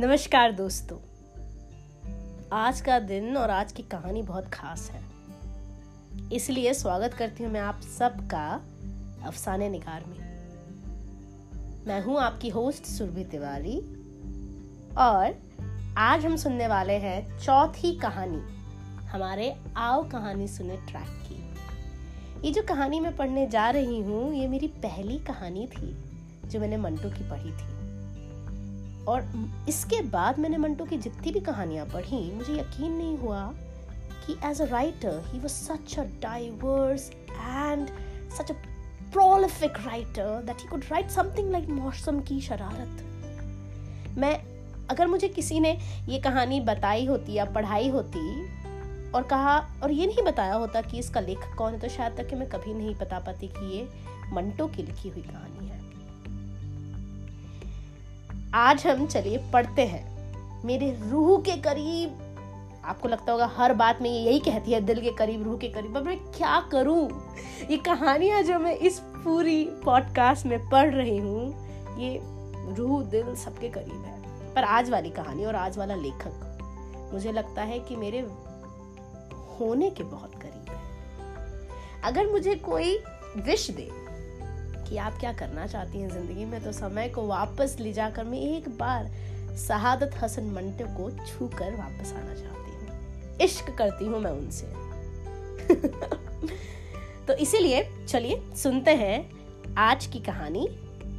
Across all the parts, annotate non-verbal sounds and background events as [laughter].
नमस्कार दोस्तों। आज का दिन और आज की कहानी बहुत खास है। इसलिए स्वागत करती हूँ मैं आप सबका अफसाने निगार में। मैं हूँ आपकी होस्ट सुरभि तिवारी और आज हम सुनने वाले हैं चौथी कहानी, हमारे आओ कहानी सुने ट्रैक की। ये जो कहानी मैं पढ़ने जा रही हूँ, ये मेरी पहली कहानी थी जो मैंने मंटू की पढ़ी थी। और इसके बाद मैंने मंटो की जितनी भी कहानियाँ पढ़ी, मुझे यकीन नहीं हुआ कि as a writer he was such a diverse and such a prolific writer that he could write something like मौसम की शरारत। मैं, अगर मुझे किसी ने ये कहानी बताई होती या पढ़ाई होती और कहा, और ये नहीं बताया होता कि इसका लेखक कौन है तो शायद तक कि मैं कभी नहीं बता पाती कि ये मंटो की लिखी हुई कहानी आज हम चलिए पढ़ते हैं। मेरे रूह के करीब, आपको लगता होगा हर बात में ये यही कहती है, दिल के करीब, रूह के करीब अब मैं क्या करूँ? ये कहानियाँ जो मैं इस पूरी पॉडकास्ट में पढ़ रही हूँ, ये रूह, दिल सबके करीब है। पर आज वाली कहानी और आज वाला लेखक, मुझे लगता है कि मेरे होने के बहुत करीब है। अगर मुझे कोई विश दे कि आप क्या करना चाहती हैं ज़िंदगी में तो समय को वापस ले जाकर मैं एक बार शहादत हसन मंटो को छू कर वापस आना चाहती हूँ। इश्क करती हूँ मैं उनसे। [laughs] तो इसीलिए चलिए सुनते हैं आज की कहानी,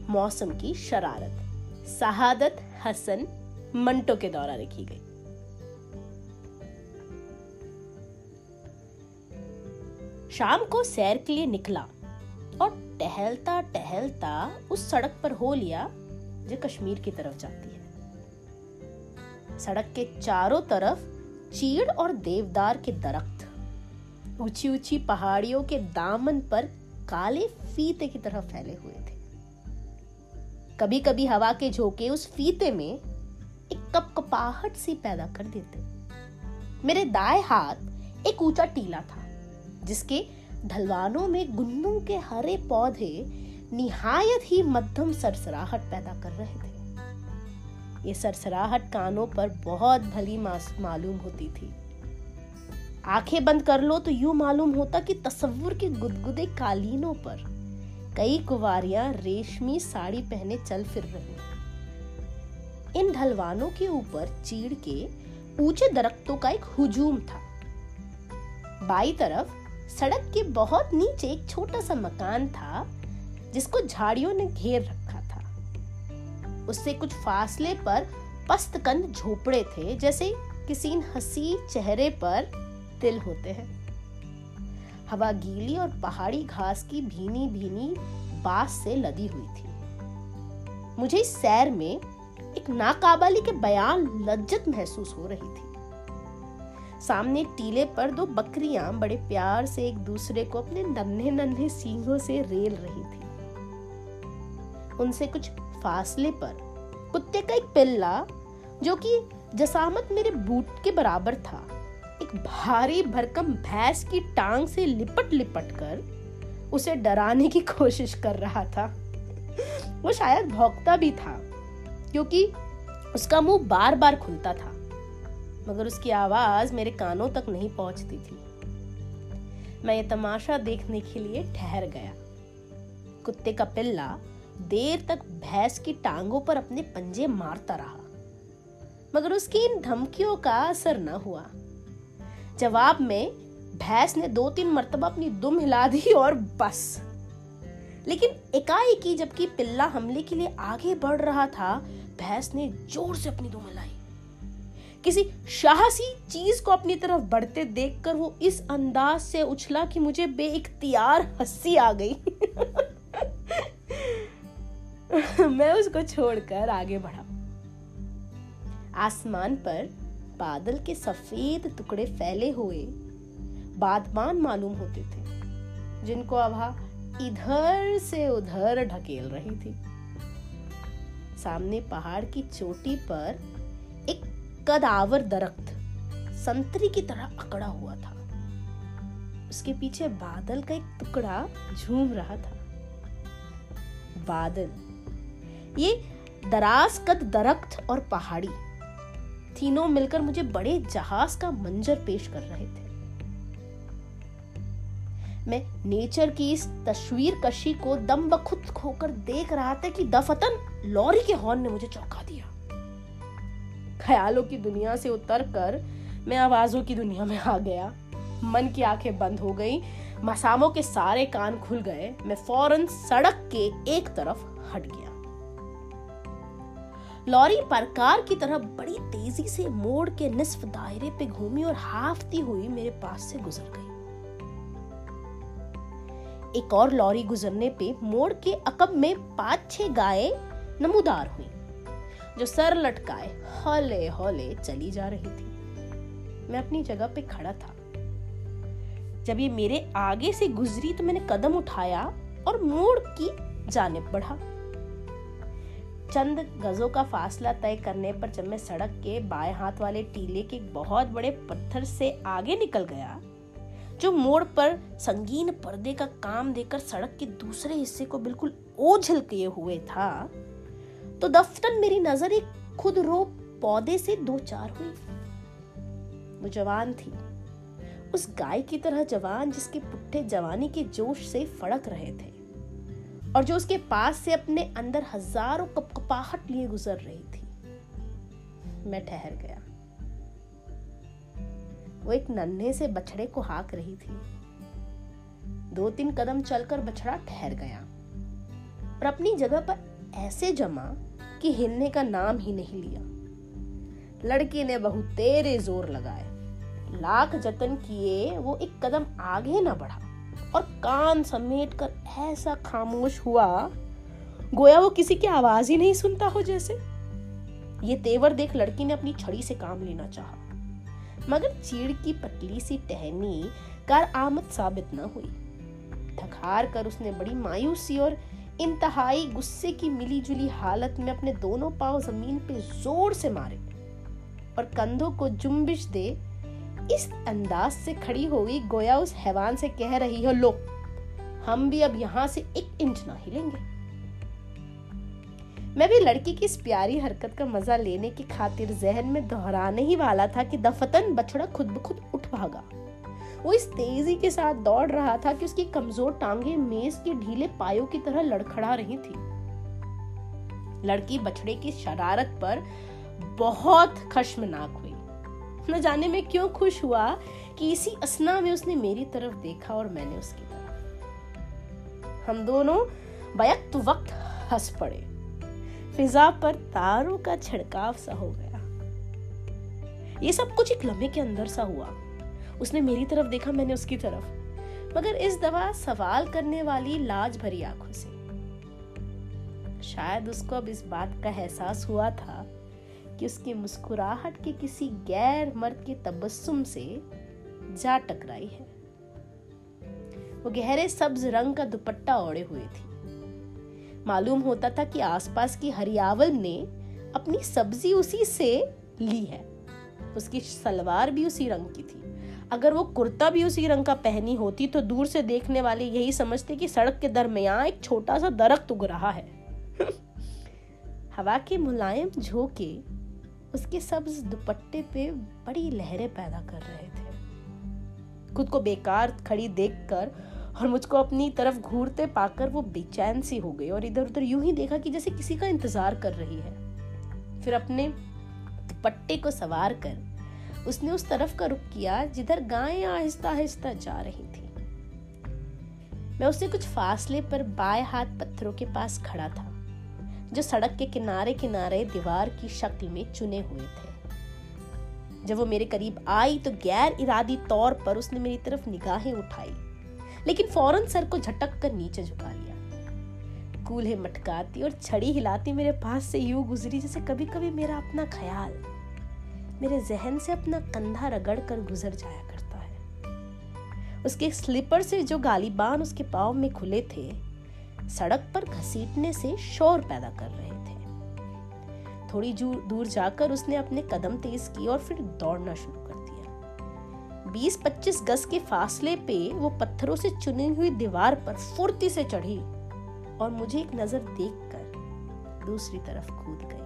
मौसम की शरारत। शहादत हसन मंटो के द्वारा लिखी गई। शाम को सैर के लिए निकला। और टहलता टहलता उस सड़क पर हो लिया, जो कश्मीर की तरफ़ जाती है। सड़क के चारों तरफ़ चीड़ और देवदार के दरख्त ऊँची ऊँची पहाड़ियों के दामन पर काले फीते की तरह फैले हुए थे। कभी कभी हवा के झोंके उस फीते में एक कपकपाहट सी पैदा कर देते। मेरे दाएँ हाथ एक ऊँचा टीला था, जिसके ढलवानों में गुन्नों के हरे पौधे निहायत ही मध्यम सरसराहट पैदा कर रहे थे। ये सरसराहट कानों पर बहुत भली मालूम होती थी। आँखें बंद कर लो तो यूँ मालूम होता कि तस्वुर के गुदगुदे कालीनों पर कई कुवारियाँ रेशमी साड़ी पहने चल फिर रही इन ढलवानों के ऊपर चीड़ के ऊँचे दरख्तों का एक हुजूम था। बाई तरफ़ सड़क के बहुत नीचे एक छोटा सा मकान था, जिसको झाड़ियों ने घेर रखा था। उससे कुछ फासले पर पस्तकंद झोपड़े थे, जैसे किसी हसी चेहरे पर तिल होते हैं। हवा गीली और पहाड़ी घास की भीनी भीनी बास से लदी हुई थी। मुझे इस सैर में एक नाकाबली के बयान लज्जत महसूस हो रही थी। सामने टीले पर दो बकरियाँ बड़े प्यार से एक दूसरे को अपने नन्हे नन्हे सींगों से रेल रही थी। उनसे कुछ फासले पर कुत्ते का एक पिल्ला, जो कि जसामत मेरे बूट के बराबर था, एक भारी भरकम भैंस की टांग से लिपट लिपट कर उसे डराने की कोशिश कर रहा था। वो शायद भौंकता भी था, क्योंकि उसका मुँह बार बार खुलता था। मगर उसकी आवाज़ मेरे कानों तक नहीं पहुँचती थी। मैं ये तमाशा देखने के लिए ठहर गया। कुत्ते का पिल्ला देर तक भैंस की टांगों पर अपने पंजे मारता रहा, मगर उसकी इन धमकियों का असर न हुआ। जवाब में, भैंस ने दो तीन मरतबा अपनी दुम हिला दी और बस। लेकिन एकाएकी जबकि पिल्ला हमले के लिए आगे बढ़ रहा था, भैंस ने ज़ोर से अपनी दुम हिलाई। किसी शाहसी चीज़ को अपनी तरफ़ बढ़ते देखकर वो इस अंदाज से उछला कि मुझे बेइख्तियार हँसी आ गई। [laughs] मैं उसको छोड़कर आगे बढ़ा। आसमान पर बादल के सफ़ेद टुकड़े फैले हुए बादमान मालूम होते थे, जिनको हवा इधर से उधर ढकेल रही थी। सामने पहाड़ की चोटी पर कदावर दरख्त संतरी की तरह अकड़ा हुआ था। उसके पीछे बादल का एक टुकड़ा झूम रहा था। बादल, ये दराज कद दरख्त और पहाड़ी, तीनों मिलकर मुझे बड़े जहाज़ का मंजर पेश कर रहे थे। मैं नेचर की इस तस्वीर कशी को दम बखुद खोकर देख रहा था कि दफतन लॉरी के हॉर्न ने मुझे चौंका दिया। ख्यालों की दुनिया से उतर कर मैं आवाजों की दुनिया में आ गया। मन की आँखें बंद हो गई, मसामों के सारे कान खुल गए, मैं फ़ौरन सड़क के एक तरफ़ हट गया। लॉरी परकार की तरह बड़ी तेज़ी से मोड़ के निस्फ दायरे पे घूमी और हाफती हुई मेरे पास से गुजर गई। एक और लॉरी गुजरने पे मोड़ के अकब में पाँच छह गायें नमूदार हुई। जो सर लटकाए, हौले हौले चली जा रही थी। मैं अपनी जगह पे खड़ा था। जब ये मेरे आगे से गुजरी तो मैंने कदम उठाया और मोड़ की जानब बढ़ा। चंद गजों का फासला तय करने पर जब मैं सड़क के बाएँ हाथ वाले टीले के बहुत बड़े पत्थर से आगे निकल गया, जो मोड़ पर संगीन पर्दे का काम देकर सड़क के दूसरे हिस्से को बिल्कुल ओझल किए हुए था तो दफ्तन मेरी नज़र एक खुद रो पौधे से दो चार हुई। वो जवान थी। उस गाय की तरह जवान जिसके पुट्ठे जवानी के जोश से फड़क रहे थे और जो उसके पास से अपने अंदर हज़ारों कपकपाहट लिए गुजर रही थी। मैं ठहर गया। वो एक नन्हे से बछड़े को हाक रही थी। दो तीन कदम चलकर बछड़ा ठहर गया और अपनी जगह पर ऐसे जमा कि हिलने का नाम ही नहीं लिया। लड़की ने बहुत तेरे ज़ोर लगाए। लाख जतन किए, वो एक कदम आगे न बढ़ा और कान समेट कर ऐसा खामोश हुआ, गोया वो किसी की आवाज़ ही नहीं सुनता हो जैसे। ये तेवर देख लड़की ने अपनी छड़ी से काम लेना चाहा। मगर चीड़ की पतली सी टहनी कार आमद साबित न हुई। थकार कर उसने बड़ी मायूसी और इंतहाई गुस्से की मिली जुली हालत में अपने दोनों पाँव ज़मीन पे ज़ोर से मारे और कंधों को जुम्बिश दे इस अंदाज से खड़ी हो गई, गोया उस हैवान से कह रही हो, लो, हम भी अब यहाँ से एक इंच ना हिलेंगे। मैं भी लड़की की इस प्यारी हरकत का मज़ा लेने की खातिर जहन में दोहराने ही वाला था कि दफतन बछड़ा खुद ब खुद उठ भागा। वो इस तेज़ी के साथ दौड़ रहा था कि उसकी कमज़ोर टांगे मेज के ढीले पायों की तरह लड़खड़ा रही थी। लड़की बछड़े की शरारत पर बहुत खशमनाक हुई। न जाने में क्यों खुश हुआ कि इसी असना में उसने मेरी तरफ़ देखा और मैंने उसकी तरफ़। हम दोनों बैक वक्त हंस पड़े। फिजा पर तारों का छिड़काव सा हो गया। ये सब कुछ एक लम्हे के अंदर सा हुआ। उसने मेरी तरफ़ देखा, मैंने उसकी तरफ़। मगर इस दवा सवाल करने वाली लाज भरी आँखों से। शायद उसको अब इस बात का एहसास हुआ था कि उसकी मुस्कुराहट के किसी गैर मर्द के तबस्सुम से जा टकराई है। वो गहरे सब्ज रंग का दुपट्टा ओढ़े हुए थी। मालूम होता था कि आसपास की हरियावल ने अपनी सब्ज़ी उसी से ली है। उसकी सलवार भी उसी रंग की थी। अगर वो कुर्ता भी उसी रंग का पहनी होती तो दूर से देखने वाले यही समझते कि सड़क के दरमियान एक छोटा सा दरख्त उग रहा है। [laughs] हवा के मुलायम झोंके उसके सब्ज दुपट्टे पे बड़ी लहरें पैदा कर रहे थे। खुद को बेकार खड़ी देखकर और मुझको अपनी तरफ़ घूरते पाकर वो बेचैन सी हो गई और इधर उधर यूँ ही देखा कि जैसे किसी का इंतज़ार कर रही है। फिर अपने दुपट्टे को सवार कर उसने उस तरफ़ का रुख किया जिधर गायें आहिस्ता आहिस्ता जा रही थी। मैं उससे कुछ फासले पर बाएँ हाथ पत्थरों के पास खड़ा था, जो सड़क के किनारे किनारे दीवार की शक्ल में चुने हुए थे। जब वो मेरे करीब आई तो गैर इरादी तौर पर उसने मेरी तरफ़ निगाहें उठाई, लेकिन फ़ौरन सर को झटक कर नीचे झुका लिया। कूल्हे मटकाती और छड़ी हिलाती मेरे पास से यूँ गुजरी जैसे कभी कभी मेरा अपना ख्याल। मेरे जहन से अपना कंधा रगड़ कर गुजर जाया करता है। उसके स्लीपर से जो गालीबान उसके पाँव में खुले थे, सड़क पर घसीटने से शोर पैदा कर रहे थे। थोड़ी दूर जाकर उसने अपने कदम तेज किए और फिर दौड़ना शुरू कर दिया। 20-25 गज के फासले पे वो पत्थरों से चुनी हुई दीवार पर फुर्ती से चढ़ी और मुझे एक नज़र देखकर दूसरी तरफ़ कूद गई।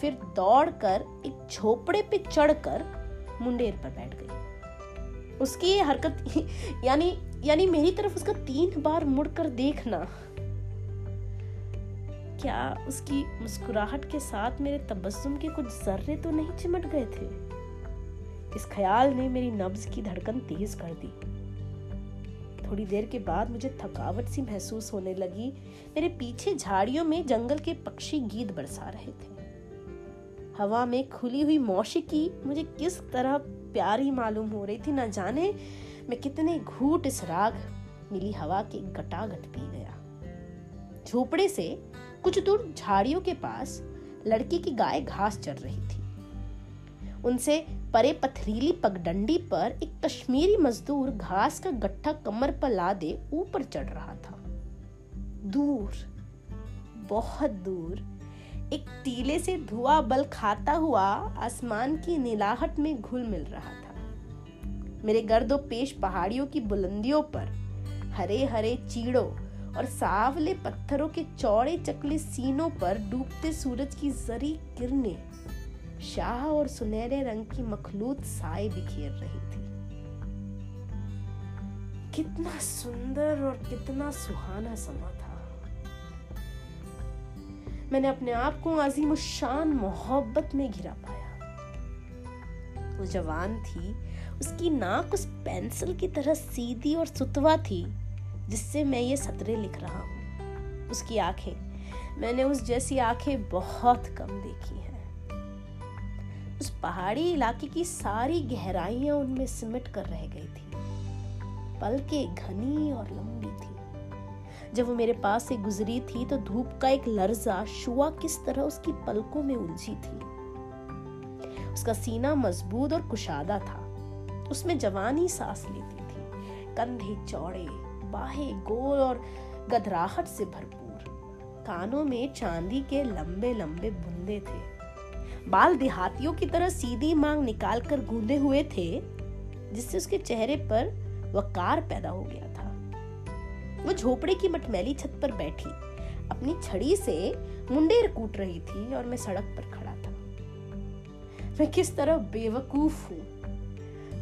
फिर दौड़कर, एक झोपड़े पे चढ़कर मुंडेर पर बैठ गई। उसकी ये हरकत, यानी यानी मेरी तरफ़ उसका तीन बार मुड़कर देखना, क्या उसकी मुस्कुराहट के साथ मेरे तबस्सुम के कुछ जर्रे तो नहीं चिमट गए थे? इस ख्याल ने मेरी नब्ज की धड़कन तेज कर दी। थोड़ी देर के बाद मुझे थकावट सी महसूस होने लगी। मेरे पीछे झाड़ियों में जंगल के पक्षी गीत बरसा रहे थे। हवा में खुली हुई मौशिकी मुझे किस तरह प्यारी मालूम हो रही थी ना जाने मैं कितने घूट इस राग मिली हवा के गटागट पी गया। झोपड़े से कुछ दूर झाड़ियों के पास लड़की की गाय घास चर रही थी। उनसे परे पथरीली पगडंडी पर एक कश्मीरी मजदूर घास का गट्ठा कमर पर लादे ऊपर चढ़ रहा था। दूर, बहुत दूर एक टीले से धुआँ बल खाता हुआ आसमान की नीलाहट में घुल मिल रहा था। मेरे गर्दो पेश पहाड़ियों की बुलंदियों पर हरे हरे चीड़ों और सावले पत्थरों के चौड़े चकले सीनों पर डूबते सूरज की जरी किरणें, शाह और सुनहरे रंग की मखलूत साय बिखेर रही थी। कितना सुंदर और कितना सुहाना समा मैंने अपने आप को अजीम शान मोहब्बत में घिरा पाया। वो जवान थी, उसकी नाक उस पेंसिल की तरह सीधी और सुतवा थी, जिससे मैं ये सतरे लिख रहा हूँ। उसकी आँखें, मैंने उस जैसी आँखें बहुत कम देखी हैं। उस पहाड़ी इलाके की सारी गहराइयाँ उनमें सिमट कर रह गई थी। पलके घनी और लंबी थी। जब वो मेरे पास से गुजरी थी तो धूप का एक लर्जा शुआ किस तरह उसकी पलकों में उलझी थी। उसका सीना मज़बूत और कुशादा था। उसमें जवानी सांस लेती थी। कंधे चौड़े, बाहे गोल और गधराहट से भरपूर। कानों में चांदी के लंबे लंबे बुंदे थे। बाल देहातियों की तरह सीधी मांग निकाल कर गूंदे हुए थे, जिससे उसके चेहरे पर वकार पैदा हो गया वो झोपड़े की मटमैली छत पर बैठी, अपनी छड़ी से मुंडेर कूट रही थी और मैं सड़क पर खड़ा था। मैं किस तरह बेवकूफ़ हूँ?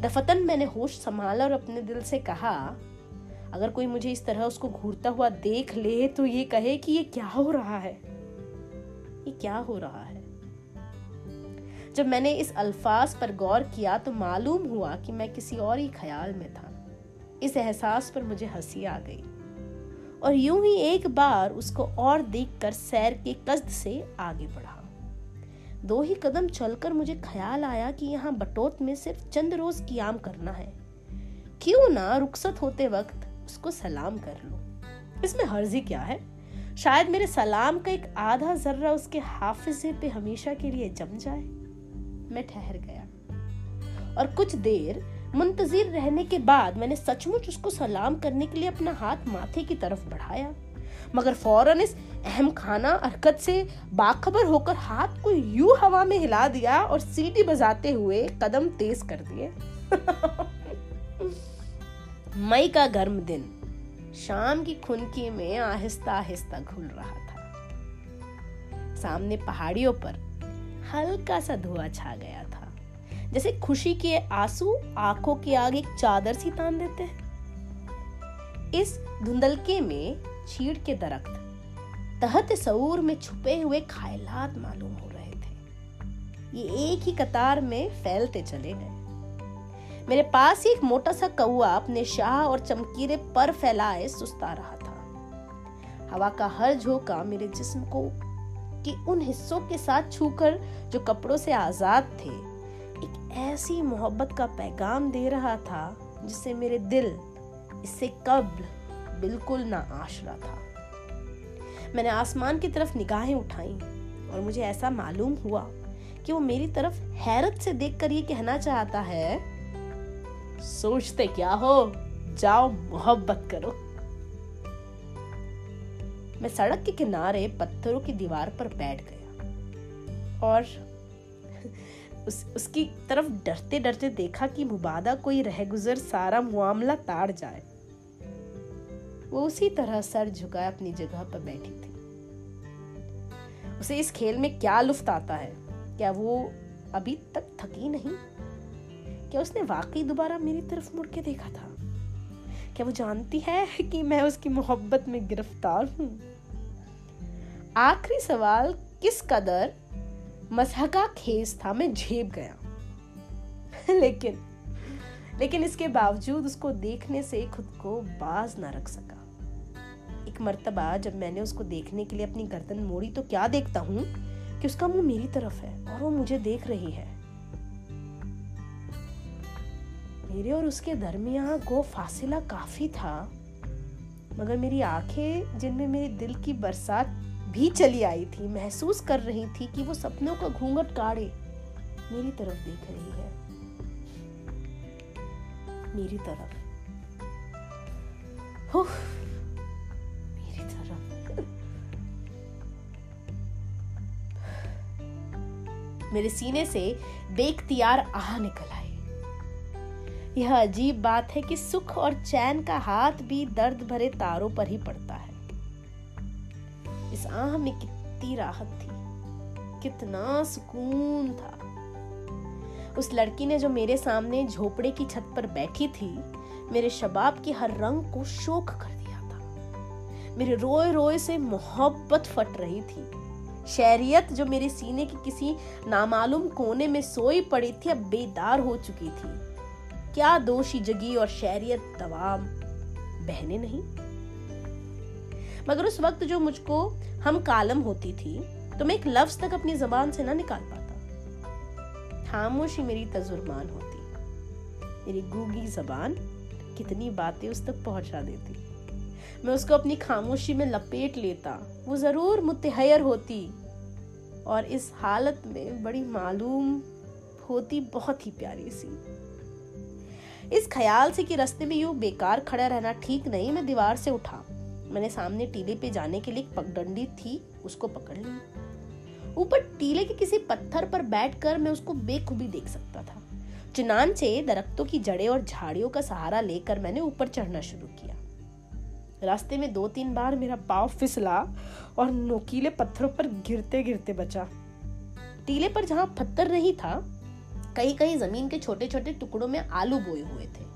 दफतन मैंने होश संभाला और अपने दिल से कहा, अगर कोई मुझे इस तरह उसको घूरता हुआ देख ले तो ये कहे कि ये क्या हो रहा है? ये क्या हो रहा है? जब मैंने इस अल्फाज पर गौर किया तो मालूम हुआ कि मैं किसी और ही ख्याल में था। इस एहसास पर मुझे हँसी आ गई। और यूँ ही एक बार उसको और देखकर सैर के कस्द से आगे बढ़ा। दो ही कदम चलकर मुझे ख्याल आया कि यहाँ बटोत में सिर्फ़ चंद रोज कियाम करना है। क्यों ना रुखसत होते वक्त उसको सलाम कर लो। इसमें हर्जी क्या है? शायद मेरे सलाम का एक आधा जर्रा उसके हाफिजे पे हमेशा के लिए जम जाए। मैं ठहर गया। और कुछ देर मुंतजिर रहने के बाद मैंने सचमुच उसको सलाम करने के लिए अपना हाथ माथे की तरफ़ बढ़ाया। मगर फ़ौरन इस अहम खाना हरकत से बाखबर होकर हाथ को यूँ हवा में हिला दिया और सीटी बजाते हुए कदम तेज कर दिए। [laughs] मई का गर्म दिन। शाम की खुनकी में आहिस्ता आहिस्ता घुल रहा था। सामने पहाड़ियों पर हल्का सा धुआँ छा गया जैसे खुशी के आँसू आँखों के आगे एक चादर सी तान देते हैं। इस धुंधलके में चीड़ के दरख्त तहत सऊर में छुपे हुए खायलात मालूम हो रहे थे। ये एक ही कतार में फैलते चले गए। मेरे पास एक मोटा सा कौआ अपने शाह और चमकीरे पर फैलाए सुस्ता रहा था। हवा का हर झोंका मेरे जिस्म को, कि उन हिस्सों के साथ छूकर जो कपड़ों से आज़ाद थे ऐसी मोहब्बत का पैगाम दे रहा था जिससे मेरे दिल इससे कब्ल बिल्कुल ना आशरा था। मैंने आसमान की तरफ़ निगाहें उठाई और मुझे ऐसा मालूम हुआ कि वो मेरी तरफ़ हैरत से देखकर ये कहना चाहता है, सोचते क्या हो? जाओ मोहब्बत करो। मैं सड़क के किनारे पत्थरों की दीवार पर बैठ गया और उस, उसकी तरफ़ डरते डरते देखा कि मुबादा कोई रह गुजर सारा मामला ताड़ जाए। वो उसी तरह सर झुकाए अपनी जगह पर बैठी थी। उसे इस खेल में क्या लुफ्त आता है? क्या वो अभी तक थकी नहीं? क्या उसने वाकई दोबारा मेरी तरफ़ मुड़ के देखा था? क्या वो जानती है कि मैं उसकी मोहब्बत में गिरफ़्तार हूँ? आखिरी सवाल किस कदर मसहका खेस था, मैं झेप गया। [laughs] लेकिन लेकिन इसके बावजूद उसको देखने से खुद को बाज ना रख सका। एक मर्तबा, जब मैंने उसको देखने के लिए अपनी गर्दन मोड़ी तो क्या देखता हूँ कि उसका मुँह मेरी तरफ़ है और वो मुझे देख रही है। मेरे और उसके दरमियान वो फासिला काफ़ी था, मगर मेरी आँखें, जिनमें मेरे दिल की बरसात भी चली आई थी, महसूस कर रही थी कि वो सपनों का घूंघट काढ़े। मेरी तरफ़ देख रही है। मेरी तरफ़। मेरी तरफ़। मेरे सीने से बेख्तियार आह निकल आई यह अजीब बात है कि सुख और चैन का हाथ भी दर्द भरे तारों पर ही पड़ता है। इस आह में कितनी राहत थी। कितना सुकून था। उस लड़की ने जो मेरे सामने झोपड़े की छत पर बैठी थी, मेरे शबाब के हर रंग को शोक कर दिया था। मेरे रोए रोए से मोहब्बत फट रही थी। शहरियत जो मेरे सीने के किसी नामालूम कोने में सोई पड़ी थी, अब बेदार हो चुकी थी। क्या दोषी जगी और शहरियत तवाम बहने नहीं? मगर उस वक्त जो मुझको हम कालम होती थी तो मैं एक लफ्ज तक अपनी जबान से ना निकाल पाता। खामोशी मेरी तजुर्मान होती। मेरी गूगी जबान कितनी बातें उस तक पहुँचा देती। मैं उसको अपनी खामोशी में लपेट लेता। वो ज़रूर मुतहयर होती। और इस हालत में बड़ी मालूम होती, बहुत ही प्यारी सी। इस ख्याल से कि रास्ते में यूँ बेकार खड़ा रहना ठीक नहीं, मैं दीवार से उठा। मैंने सामने टीले पे जाने के लिए एक पगडंडी थी, उसको पकड़ ली। ऊपर टीले के किसी पत्थर पर बैठकर मैं उसको बेखूबी देख सकता था। चुनानचे दरख्तों की जड़ें और झाड़ियों का सहारा लेकर मैंने ऊपर चढ़ना शुरू किया। रास्ते में दो तीन बार मेरा पाव फिसला और नोकीले पत्थरों पर गिरते गिरते बचा। टीले पर जहाँ पत्थर नहीं था कई कई ज़मीन के छोटे छोटे टुकड़ों में आलू बोए हुए थे।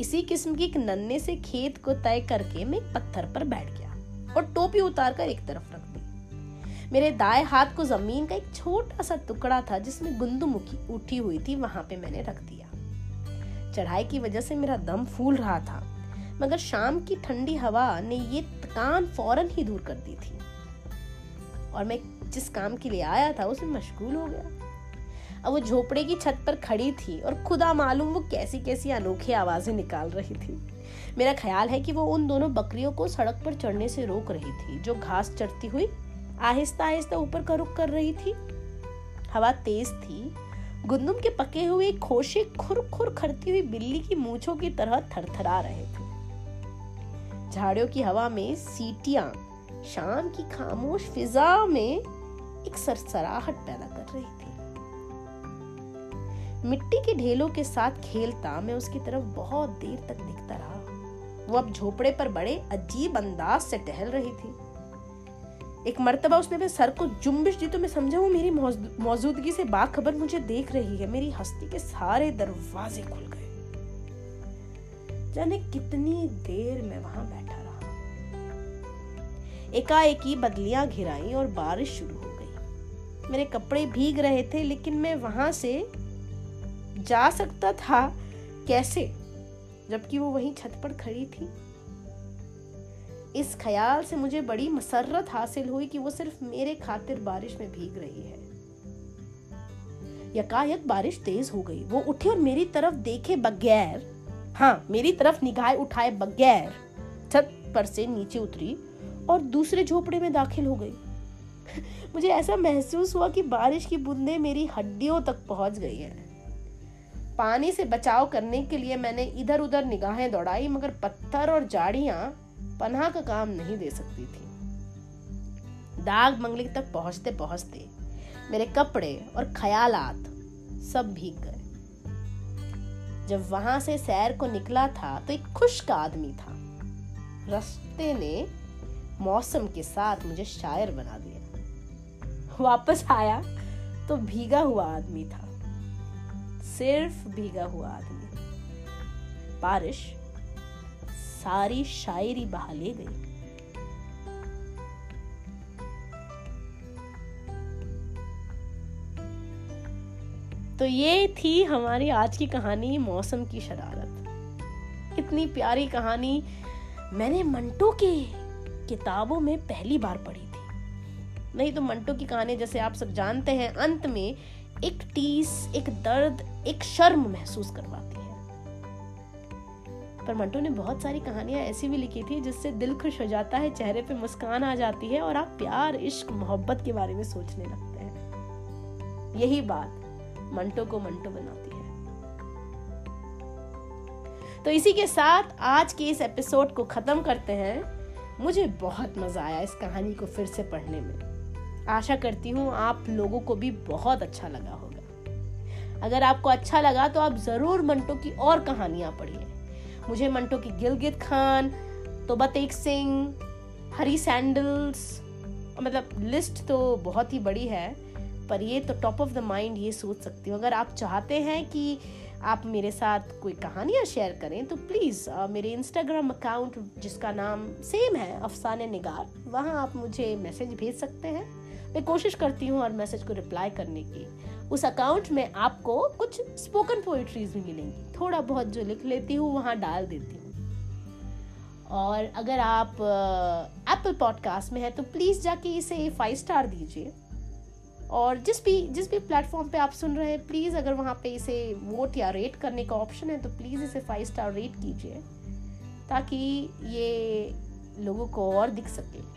इसी किस्म की एक नन्हे से खेत को तय करके मैं एक पत्थर पर बैठ गया और टोपी उतार कर एक तरफ़ रख दी। मेरे दाएँ हाथ को ज़मीन का एक छोटा सा टुकड़ा था जिसमें गुंदुमुखी उठी हुई थी, वहाँ पे मैंने रख दिया। चढ़ाई की वजह से मेरा दम फूल रहा था, मगर शाम की ठंडी हवा ने ये थकान फ़ौरन ही दूर कर दी थी। और मैं जिस काम के लिए आया था, उसमें मशगूल हो गया। अब वो झोपड़े की छत पर खड़ी थी और खुदा मालूम वो कैसी कैसी अनोखी आवाज़ें निकाल रही थी। मेरा ख्याल है कि वो उन दोनों बकरियों को सड़क पर चढ़ने से रोक रही थी, जो घास चढ़ती हुई आहिस्ता आहिस्ता ऊपर का रुख कर रही थी। हवा तेज थी। गुंदुम के पके हुए खोशे खुर खुर खरती हुई बिल्ली की मूछों की तरह थरथरा रहे थे। झाड़ियों की हवा में सीटियाँ, शाम की खामोश फिजा में एक सरसराहट पैदा कर रही मिट्टी के ढेलों के साथ खेलता, मैं उसकी तरफ़ बहुत देर तक दिखता रहा। वो अब झोपड़े पर बड़े, अजीब अंदाज से टहल रही थी। एक मर्तबा उसने मेरे सर को जुम्बिश दी तो मैं समझा, वो मेरी मौजूदगी से बाखबर मुझे देख रही है। मेरी हस्ती के सारे दरवाजे खुल गए। जाने कितनी देर मैं वहाँ बैठा रहा। एकाएकी बदलियाँ घिराई और बारिश शुरू हो गई। मेरे कपड़े भीग रहे थे, लेकिन मैं वहाँ से जा सकता था? कैसे? जबकि वो वहीं छत पर खड़ी थी। इस ख्याल से मुझे बड़ी मसरत हासिल हुई कि वो सिर्फ़ मेरे खातिर बारिश में भीग रही है। यकायक बारिश तेज हो गई। वो उठी और मेरी तरफ़ देखे बगैर हाँ मेरी तरफ़ निगाह उठाए बगैर, छत पर से नीचे उतरी और दूसरे झोपड़े में दाखिल हो गई। मुझे ऐसा महसूस हुआ कि बारिश की बूंदें मेरी हड्डियों तक पहुँच गई हैं। पानी से बचाव करने के लिए मैंने इधर उधर निगाहें दौड़ाई, मगर पत्थर और जाड़ियाँ पनाह का काम नहीं दे सकती थी। दाग मंगली तक पहुँचते पहुँचते मेरे कपड़े और ख्यालात सब भीग गए। जब वहाँ से सैर को निकला था तो एक खुश्क आदमी था। रस्ते ने मौसम के साथ मुझे शायर बना दिया। वापस आया तो भीगा हुआ आदमी था। सिर्फ़ भीगा हुआ आदमी। बारिश, सारी शायरी बहा ले गई। तो ये थी हमारी आज की कहानी, मौसम की शरारत। इतनी प्यारी कहानी मैंने मंटो की किताबों में पहली बार पढ़ी थी। नहीं तो मंटो की कहानी जैसे आप सब जानते हैं, अंत में एक टीस, एक दर्द, एक शर्म महसूस करवाती है। पर मंटो ने बहुत सारी कहानियाँ ऐसी भी लिखी थी, जिससे दिल खुश हो जाता है, चेहरे पे मुस्कान आ जाती है और आप प्यार, इश्क, मोहब्बत के बारे में सोचने लगते हैं। यही बात मंटो को मंटो बनाती है। तो इसी के साथ आज के इस एपिसोड को खत्म करते हैं। मुझे बहुत मज़ा आया इस कहानी को फिर से पढ़ने में। आशा करती हूँ आप लोगों को भी बहुत अच्छा लगा होगा। अगर आपको अच्छा लगा तो आप ज़रूर मंटो की और कहानियाँ पढ़िए। मुझे मंटो की गिलगित खान तो बतेक सिंह, हरी सैंडल्स मतलब लिस्ट तो बहुत ही बड़ी है, पर ये तो टॉप ऑफ़ द माइंड ये सोच सकती हूँ। अगर आप चाहते हैं कि आप मेरे साथ कोई कहानियाँ शेयर करें तो प्लीज़ मेरे इंस्टाग्राम अकाउंट जिसका नाम सेम है, अफसाने निगार, वहाँ आप मुझे मैसेज भेज सकते हैं। मैं कोशिश करती हूँ और मैसेज को रिप्लाई करने की। उस अकाउंट में आपको कुछ स्पोकन पोइट्रीज भी मिलेंगी। थोड़ा बहुत जो लिख लेती हूँ, वहाँ डाल देती हूँ। और अगर आप एप्पल पॉडकास्ट में है तो प्लीज़ जाके इसे फाइव स्टार दीजिए। और जिस भी जिस भी प्लेटफॉर्म पे आप सुन रहे हैं प्लीज़ अगर वहाँ पे इसे वोट या रेट करने का ऑप्शन है तो प्लीज़ इसे फाइव स्टार रेट कीजिए, ताकि ये लोगों को और दिख सके।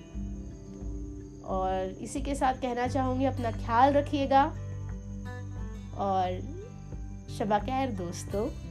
और इसी के साथ कहना चाहूँगी अपना ख्याल रखिएगा। और शबा खैर दोस्तों।